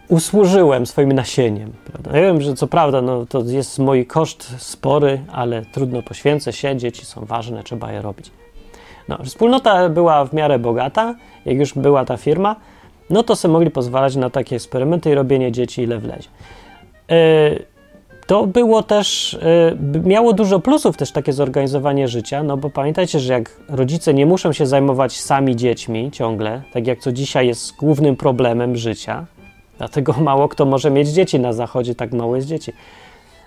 A: usłużyłem swoim nasieniem. Prawda? Ja wiem, że co prawda no, to jest mój koszt spory, ale trudno poświęcę się, dzieci są ważne, trzeba je robić. No, wspólnota była w miarę bogata, jak już była ta firma, no to sobie mogli pozwalać na takie eksperymenty i robienie dzieci ile wlezie. Yy, to było też, yy, miało dużo plusów też takie zorganizowanie życia, no bo pamiętajcie, że jak rodzice nie muszą się zajmować sami dziećmi ciągle, tak jak to dzisiaj jest głównym problemem życia, dlatego mało kto może mieć dzieci na zachodzie, tak mało jest dzieci,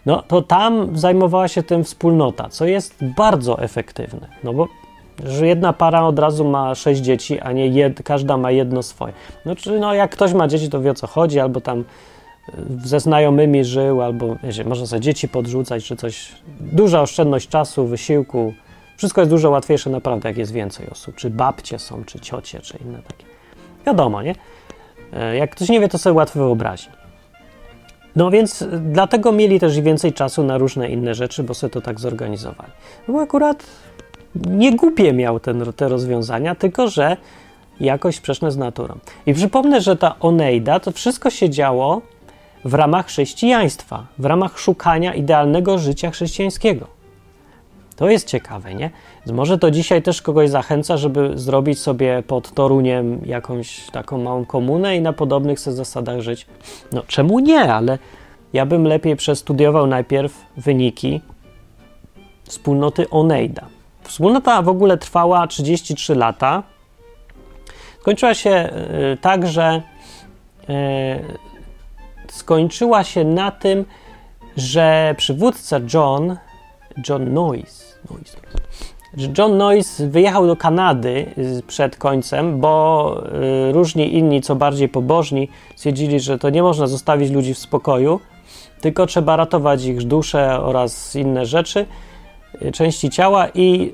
A: no to tam zajmowała się tym wspólnota, co jest bardzo efektywne, no bo że jedna para od razu ma sześć dzieci, a nie jed, każda ma jedno swoje. No, czy, no jak ktoś ma dzieci, to wie o co chodzi, albo tam ze znajomymi żył, albo wiecie, można sobie dzieci podrzucać, czy coś. Duża oszczędność czasu, wysiłku. Wszystko jest dużo łatwiejsze naprawdę, jak jest więcej osób. Czy babcie są, czy ciocie, czy inne takie. Wiadomo, nie? Jak ktoś nie wie, to sobie łatwo wyobrazi. No więc dlatego mieli też więcej czasu na różne inne rzeczy, bo sobie to tak zorganizowali. No bo akurat nie głupie miał ten, te rozwiązania, tylko że jakoś sprzeczne z naturą. I przypomnę, że ta Oneida to wszystko się działo w ramach chrześcijaństwa, w ramach szukania idealnego życia chrześcijańskiego. To jest ciekawe, nie? Może to dzisiaj też kogoś zachęca, żeby zrobić sobie pod Toruniem jakąś taką małą komunę i na podobnych zasadach żyć. No czemu nie, ale ja bym lepiej przestudiował najpierw wyniki wspólnoty Oneida. Wspólnota w ogóle trwała 33 lata. Skończyła się y, tak, że y, skończyła się na tym, że przywódca John, John Noyes, Noyes że John Noyes wyjechał do Kanady y, przed końcem, bo różni inni, co bardziej pobożni, stwierdzili, że to nie można zostawić ludzi w spokoju, tylko trzeba ratować ich duszę oraz inne rzeczy części ciała i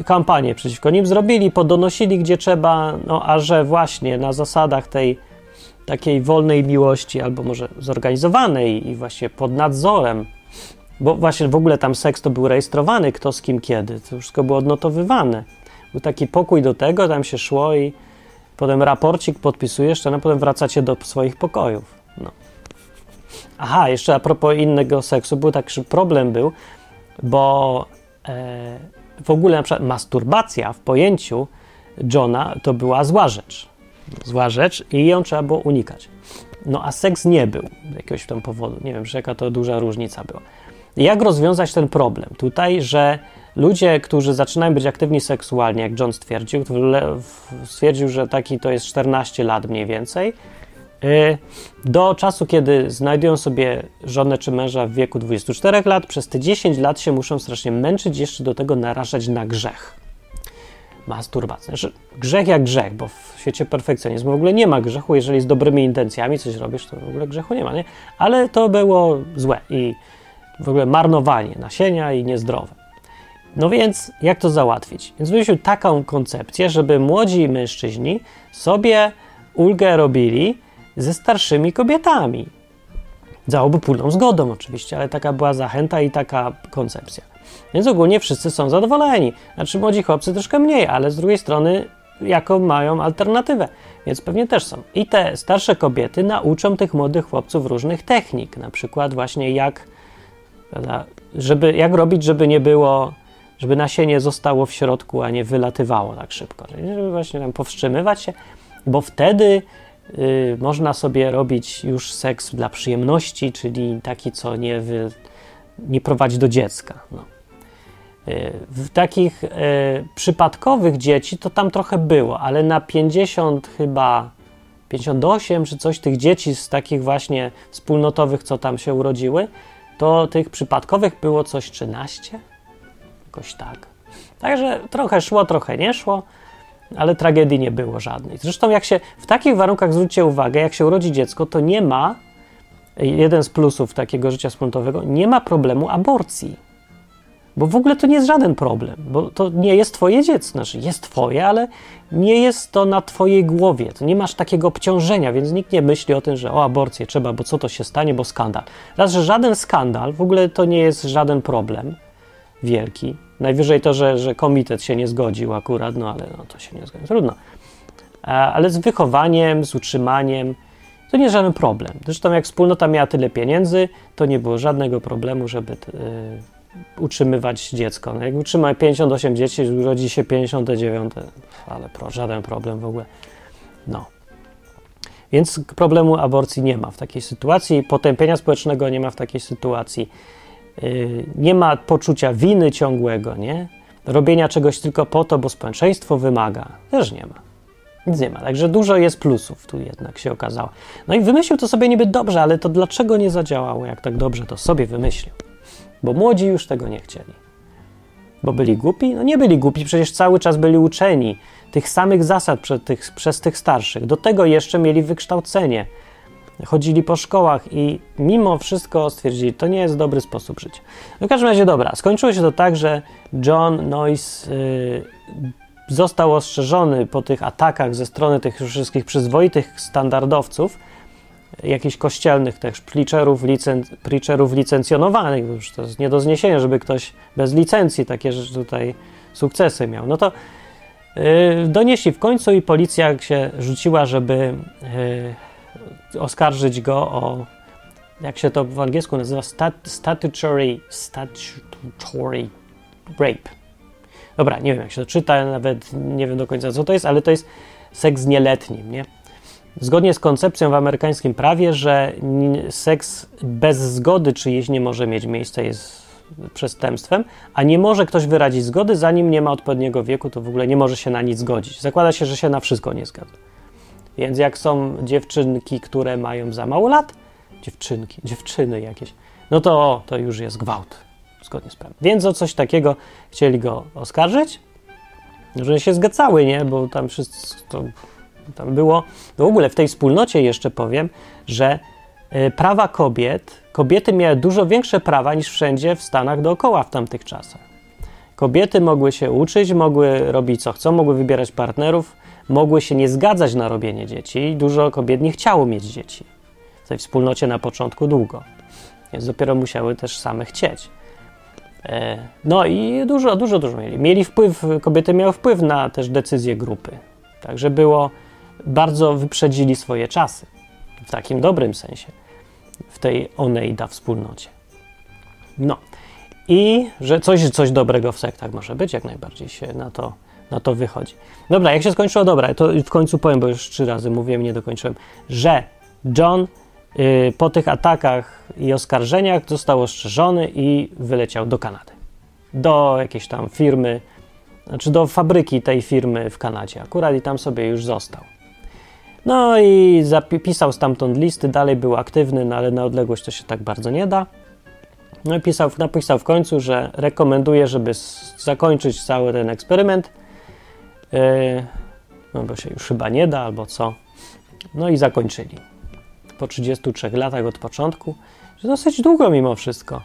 A: y, kampanię przeciwko nim zrobili, podonosili gdzie trzeba, no a że właśnie na zasadach tej takiej wolnej miłości, albo może zorganizowanej i właśnie pod nadzorem, bo właśnie w ogóle tam seks to był rejestrowany, kto z kim kiedy, to wszystko było odnotowywane. Był taki pokój do tego, tam się szło i potem raporcik podpisujesz, a potem wracacie do swoich pokojów. No. Aha, jeszcze a propos innego seksu, był taki problem był, bo e, w ogóle na przykład masturbacja w pojęciu Johna to była zła rzecz. Zła rzecz i ją trzeba było unikać. No a seks nie był z jakiegoś tam powodu. Nie wiem, że jaka to duża różnica była. Jak rozwiązać ten problem? Tutaj, że ludzie, którzy zaczynają być aktywni seksualnie, jak John stwierdził, stwierdził, że taki to jest 14 lat mniej więcej, Y, do czasu, kiedy znajdują sobie żonę czy męża w wieku 24 lat, przez te 10 lat się muszą strasznie męczyć, jeszcze do tego narażać na grzech. Masturbacja. Znaczy, grzech jak grzech, bo w świecie perfekcjonizmu w ogóle nie ma grzechu. Jeżeli z dobrymi intencjami coś robisz, to w ogóle grzechu nie ma, nie? Ale to było złe i w ogóle marnowanie nasienia i niezdrowe. No więc jak to załatwić? Więc wymyślił taką koncepcję, żeby młodzi mężczyźni sobie ulgę robili ze starszymi kobietami. Za obopólną zgodą oczywiście, ale taka była zachęta i taka koncepcja. Więc ogólnie wszyscy są zadowoleni. Znaczy młodzi chłopcy troszkę mniej, ale z drugiej strony jaką mają alternatywę, więc pewnie też są. I te starsze kobiety nauczą tych młodych chłopców różnych technik, na przykład właśnie jak, żeby, jak robić, żeby nie było, żeby nasienie zostało w środku, a nie wylatywało tak szybko, żeby właśnie tam powstrzymywać się, bo wtedy y, można sobie robić już seks dla przyjemności, czyli taki, co nie, wy, nie prowadzi do dziecka. No. W takich e, przypadkowych dzieci to tam trochę było, ale na 50 chyba 58 czy coś tych dzieci z takich właśnie wspólnotowych, co tam się urodziły, to tych przypadkowych było coś 13? Jakoś tak. Także trochę szło, trochę nie szło, ale tragedii nie było żadnej. Zresztą jak się w takich warunkach zwróćcie uwagę, jak się urodzi dziecko, to nie ma jeden z plusów takiego życia wspólnotowego, nie ma problemu aborcji. Bo w ogóle to nie jest żaden problem, bo to nie jest twoje dziecko, znaczy jest twoje, ale nie jest to na twojej głowie, to nie masz takiego obciążenia, więc nikt nie myśli o tym, że o aborcję trzeba, bo co to się stanie, bo skandal. Raz, że żaden skandal, w ogóle to nie jest żaden problem wielki. Najwyżej to, że, że komitet się nie zgodził akurat, no ale no, to się nie zgodził, trudno. Ale z wychowaniem, z utrzymaniem, to nie jest żaden problem. Zresztą jak wspólnota miała tyle pieniędzy, to nie było żadnego problemu, żeby... Yy, utrzymywać dziecko. No jak utrzyma 58 dzieci, urodzi się 59, ale pro, żaden problem w ogóle. No. Więc problemu aborcji nie ma w takiej sytuacji, potępienia społecznego nie ma w takiej sytuacji. Yy, nie ma poczucia winy ciągłego, nie? Robienia czegoś tylko po to, bo społeczeństwo wymaga. Też nie ma. Nic nie ma. Także dużo jest plusów tu jednak się okazało. No i wymyślił to sobie niby dobrze, ale to dlaczego nie zadziałało, jak tak dobrze to sobie wymyślił? Bo młodzi już tego nie chcieli. Bo byli głupi? No nie byli głupi, przecież cały czas byli uczeni tych samych zasad przez tych, przez tych starszych. Do tego jeszcze mieli wykształcenie. Chodzili po szkołach i mimo wszystko stwierdzili, to nie jest dobry sposób życia. No w każdym razie, dobra, skończyło się to tak, że John Noyce yy, został ostrzeżony po tych atakach ze strony tych wszystkich przyzwoitych standardowców, jakichś kościelnych też preacherów, licen, preacherów licencjonowanych, już to jest nie do zniesienia, żeby ktoś bez licencji takie rzeczy tutaj sukcesy miał. No to yy, donieśli w końcu i policja się rzuciła, żeby yy, oskarżyć go o, jak się to w angielsku nazywa, stat, statutory, statutory rape. Dobra, nie wiem jak się to czyta, nawet nie wiem do końca co to jest, ale to jest seks z nieletnim, nie? Zgodnie z koncepcją w amerykańskim prawie, że seks bez zgody czyjejś nie może mieć miejsca, jest przestępstwem, a nie może ktoś wyrazić zgody, zanim nie ma odpowiedniego wieku, to w ogóle nie może się na nic zgodzić. Zakłada się, że się na wszystko nie zgadza. Więc jak są dziewczynki, które mają za mało lat, dziewczynki, dziewczyny jakieś, no to to już jest gwałt, zgodnie z prawem. Więc o coś takiego chcieli go oskarżyć, że się zgadzały, nie? Bo tam wszystko tam było, w ogóle w tej wspólnocie jeszcze powiem, że e, prawa kobiet, kobiety miały dużo większe prawa niż wszędzie w Stanach dookoła w tamtych czasach. Kobiety mogły się uczyć, mogły robić co chcą, mogły wybierać partnerów, mogły się nie zgadzać na robienie dzieci. Dużo kobiet nie chciało mieć dzieci. W tej wspólnocie na początku długo, więc dopiero musiały też same chcieć. E, no i dużo, dużo, dużo mieli. Mieli wpływ, kobiety miały wpływ na też decyzje grupy. Także było bardzo wyprzedzili swoje czasy, w takim dobrym sensie, w tej Oneida wspólnocie. No i że coś, coś dobrego w sektach może być, jak najbardziej się na to, na to wychodzi. Dobra, jak się skończyło, dobra, to w końcu powiem, bo już trzy razy mówiłem, nie dokończyłem, że John y, po tych atakach i oskarżeniach został ostrzeżony i wyleciał do Kanady. Do jakiejś tam firmy, znaczy do fabryki tej firmy w Kanadzie akurat i tam sobie już został. No i zapisał stamtąd listy, dalej był aktywny, no ale na odległość to się tak bardzo nie da. No i pisał, napisał w końcu, że rekomenduje, żeby zakończyć cały ten eksperyment Yy, no bo się już chyba nie da, albo co. No i zakończyli. Po 33 latach od początku, dosyć długo mimo wszystko.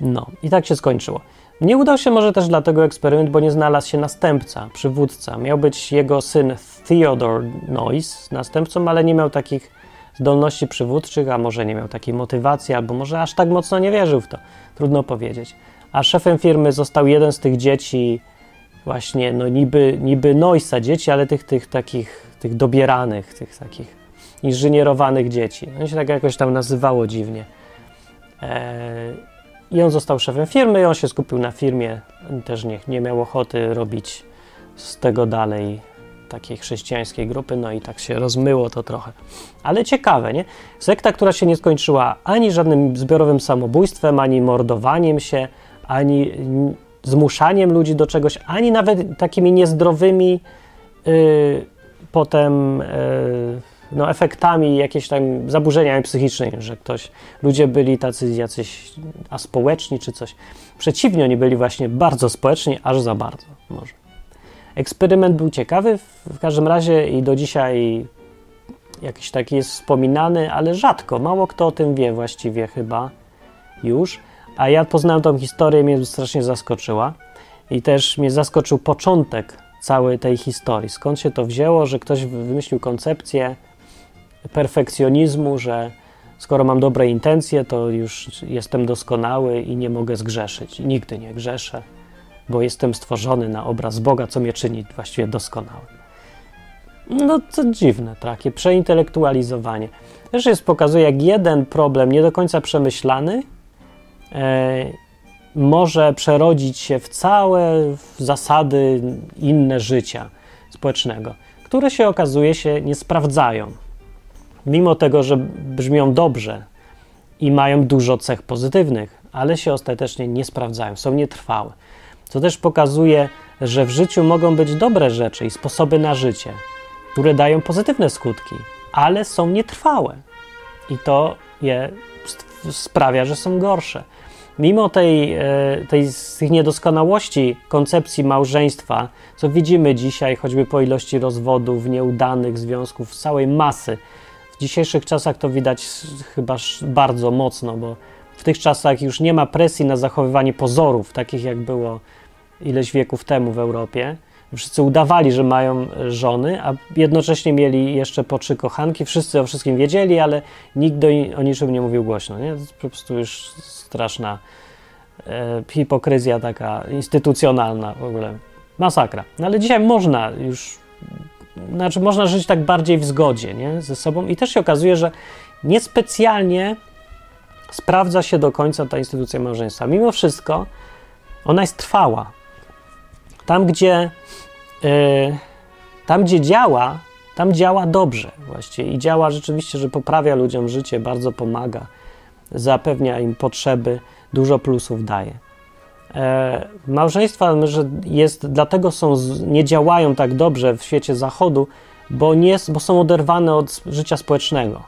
A: No i tak się skończyło. Nie udał się może też dlatego eksperyment, bo nie znalazł się następca, przywódca. Miał być jego syn Theodore Noyes następcą, ale nie miał takich zdolności przywódczych, a może nie miał takiej motywacji, albo może aż tak mocno nie wierzył w to. Trudno powiedzieć. A szefem firmy został jeden z tych dzieci, właśnie, no niby, niby Noysa dzieci, ale tych, tych takich, tych dobieranych, tych takich inżynierowanych dzieci. On się tak jakoś tam nazywało dziwnie. Eee, I on został szefem firmy i on się skupił na firmie. Też nie, nie miał ochoty robić z tego dalej takiej chrześcijańskiej grupy, no i tak się rozmyło to trochę. Ale ciekawe, nie? Sekta, która się nie skończyła ani żadnym zbiorowym samobójstwem, ani mordowaniem się, ani zmuszaniem ludzi do czegoś, ani nawet takimi niezdrowymi yy, potem yy, no, efektami, jakieś tam zaburzeniami psychicznymi, że ktoś, ludzie byli tacy jacyś aspołeczni czy coś. Przeciwnie, oni byli właśnie bardzo społeczni, aż za bardzo może. Eksperyment był ciekawy w każdym razie i do dzisiaj jakiś taki jest wspominany, ale rzadko. Mało kto o tym wie właściwie chyba już. A ja poznałem tą historię, mnie strasznie zaskoczyła. I też mnie zaskoczył początek całej tej historii. Skąd się to wzięło, że ktoś wymyślił koncepcję perfekcjonizmu, że skoro mam dobre intencje, to już jestem doskonały i nie mogę zgrzeszyć. Nigdy nie grzeszę bo jestem stworzony na obraz Boga, co mnie czyni właściwie doskonały. No to dziwne, takie przeintelektualizowanie. Też jest pokazuje, jak jeden problem nie do końca przemyślany e, może przerodzić się w całe zasady inne życia społecznego, które się okazuje się nie sprawdzają. Mimo tego, że brzmią dobrze i mają dużo cech pozytywnych, ale się ostatecznie nie sprawdzają, są nietrwałe. Co też pokazuje, że w życiu mogą być dobre rzeczy i sposoby na życie, które dają pozytywne skutki, ale są nietrwałe. I to je sprawia, że są gorsze. Mimo tej, e, tej, tych niedoskonałości koncepcji małżeństwa, co widzimy dzisiaj, choćby po ilości rozwodów, nieudanych związków, całej masy, dzisiejszych czasach to widać chyba bardzo mocno, bo w tych czasach już nie ma presji na zachowywanie pozorów, takich jak było ileś wieków temu w Europie. Wszyscy udawali, że mają żony, a jednocześnie mieli jeszcze po trzy kochanki. Wszyscy o wszystkim wiedzieli, ale nikt do, o niczym nie mówił głośno. Nie? To jest po prostu już straszna e, hipokryzja taka instytucjonalna w ogóle. Masakra. No ale dzisiaj można już, znaczy można żyć tak bardziej w zgodzie nie? ze sobą i też się okazuje, że niespecjalnie sprawdza się do końca ta instytucja małżeństwa. Mimo wszystko ona jest trwała tam, gdzie, yy, tam, gdzie działa, tam działa dobrze właściwie i działa rzeczywiście, że poprawia ludziom życie, bardzo pomaga, zapewnia im potrzeby, dużo plusów daje. E, małżeństwa że jest, dlatego są, nie działają tak dobrze w świecie zachodu, bo, nie, bo są oderwane od życia społecznego.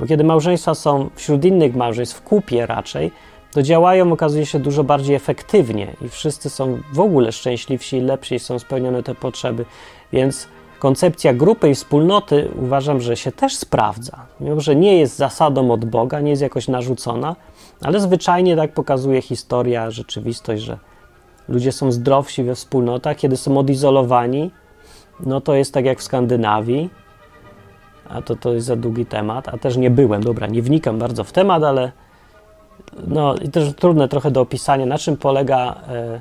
A: Bo kiedy małżeństwa są wśród innych małżeństw, w kupie raczej, to działają, okazuje się, dużo bardziej efektywnie i wszyscy są w ogóle szczęśliwsi i lepsi, są spełnione te potrzeby. Więc koncepcja grupy i wspólnoty uważam, że się też sprawdza. Mimo, że nie jest zasadą od Boga, nie jest jakoś narzucona, ale zwyczajnie tak pokazuje historia, rzeczywistość, że ludzie są zdrowsi we wspólnotach, kiedy są odizolowani, no to jest tak jak w Skandynawii, a to, to jest za długi temat, a też nie byłem, dobra, nie wnikam bardzo w temat, ale no i też trudne trochę do opisania, na czym polega e,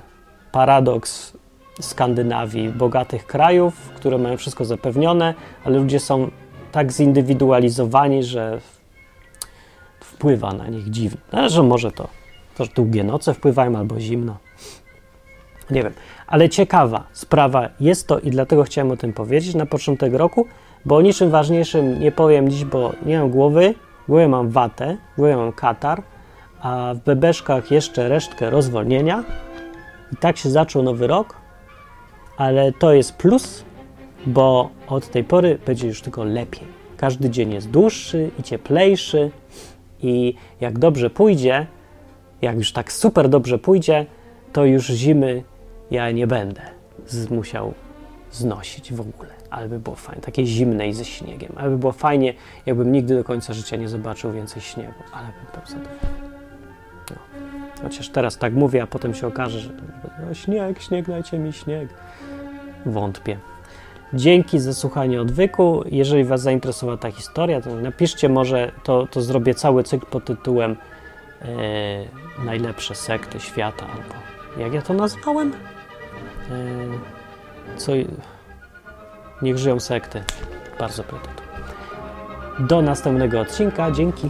A: paradoks Skandynawii, bogatych krajów, które mają wszystko zapewnione, ale ludzie są tak zindywidualizowani, że wpływa na nich dziwnie. No, że może to, to że długie noce wpływają albo zimno. Nie wiem, ale ciekawa sprawa jest to i dlatego chciałem o tym powiedzieć na początek roku, bo o niczym ważniejszym nie powiem dziś, bo nie mam głowy, głowie mam watę, głowie mam katar, a w bebeszkach jeszcze resztkę rozwolnienia. I tak się zaczął nowy rok, ale to jest plus, bo od tej pory będzie już tylko lepiej. Każdy dzień jest dłuższy i cieplejszy, i jak dobrze pójdzie, jak już tak super dobrze pójdzie, to już zimy ja nie będę musiał znosić w ogóle. Ale by było fajnie, takie zimne i ze śniegiem. Ale by było fajnie, jakbym nigdy do końca życia nie zobaczył więcej śniegu. Ale bym był zadowolony. No. Chociaż teraz tak mówię, a potem się okaże, że no, śnieg, śnieg, dajcie mi śnieg. Wątpię. Dzięki za słuchanie odwyku. Jeżeli Was zainteresowała ta historia, to napiszcie może, to, to zrobię cały cykl pod tytułem e, Najlepsze sekty świata, albo jak ja to nazwałem? E, co... Niech żyją sekty. Bardzo proszę. Do następnego odcinka. Dzięki.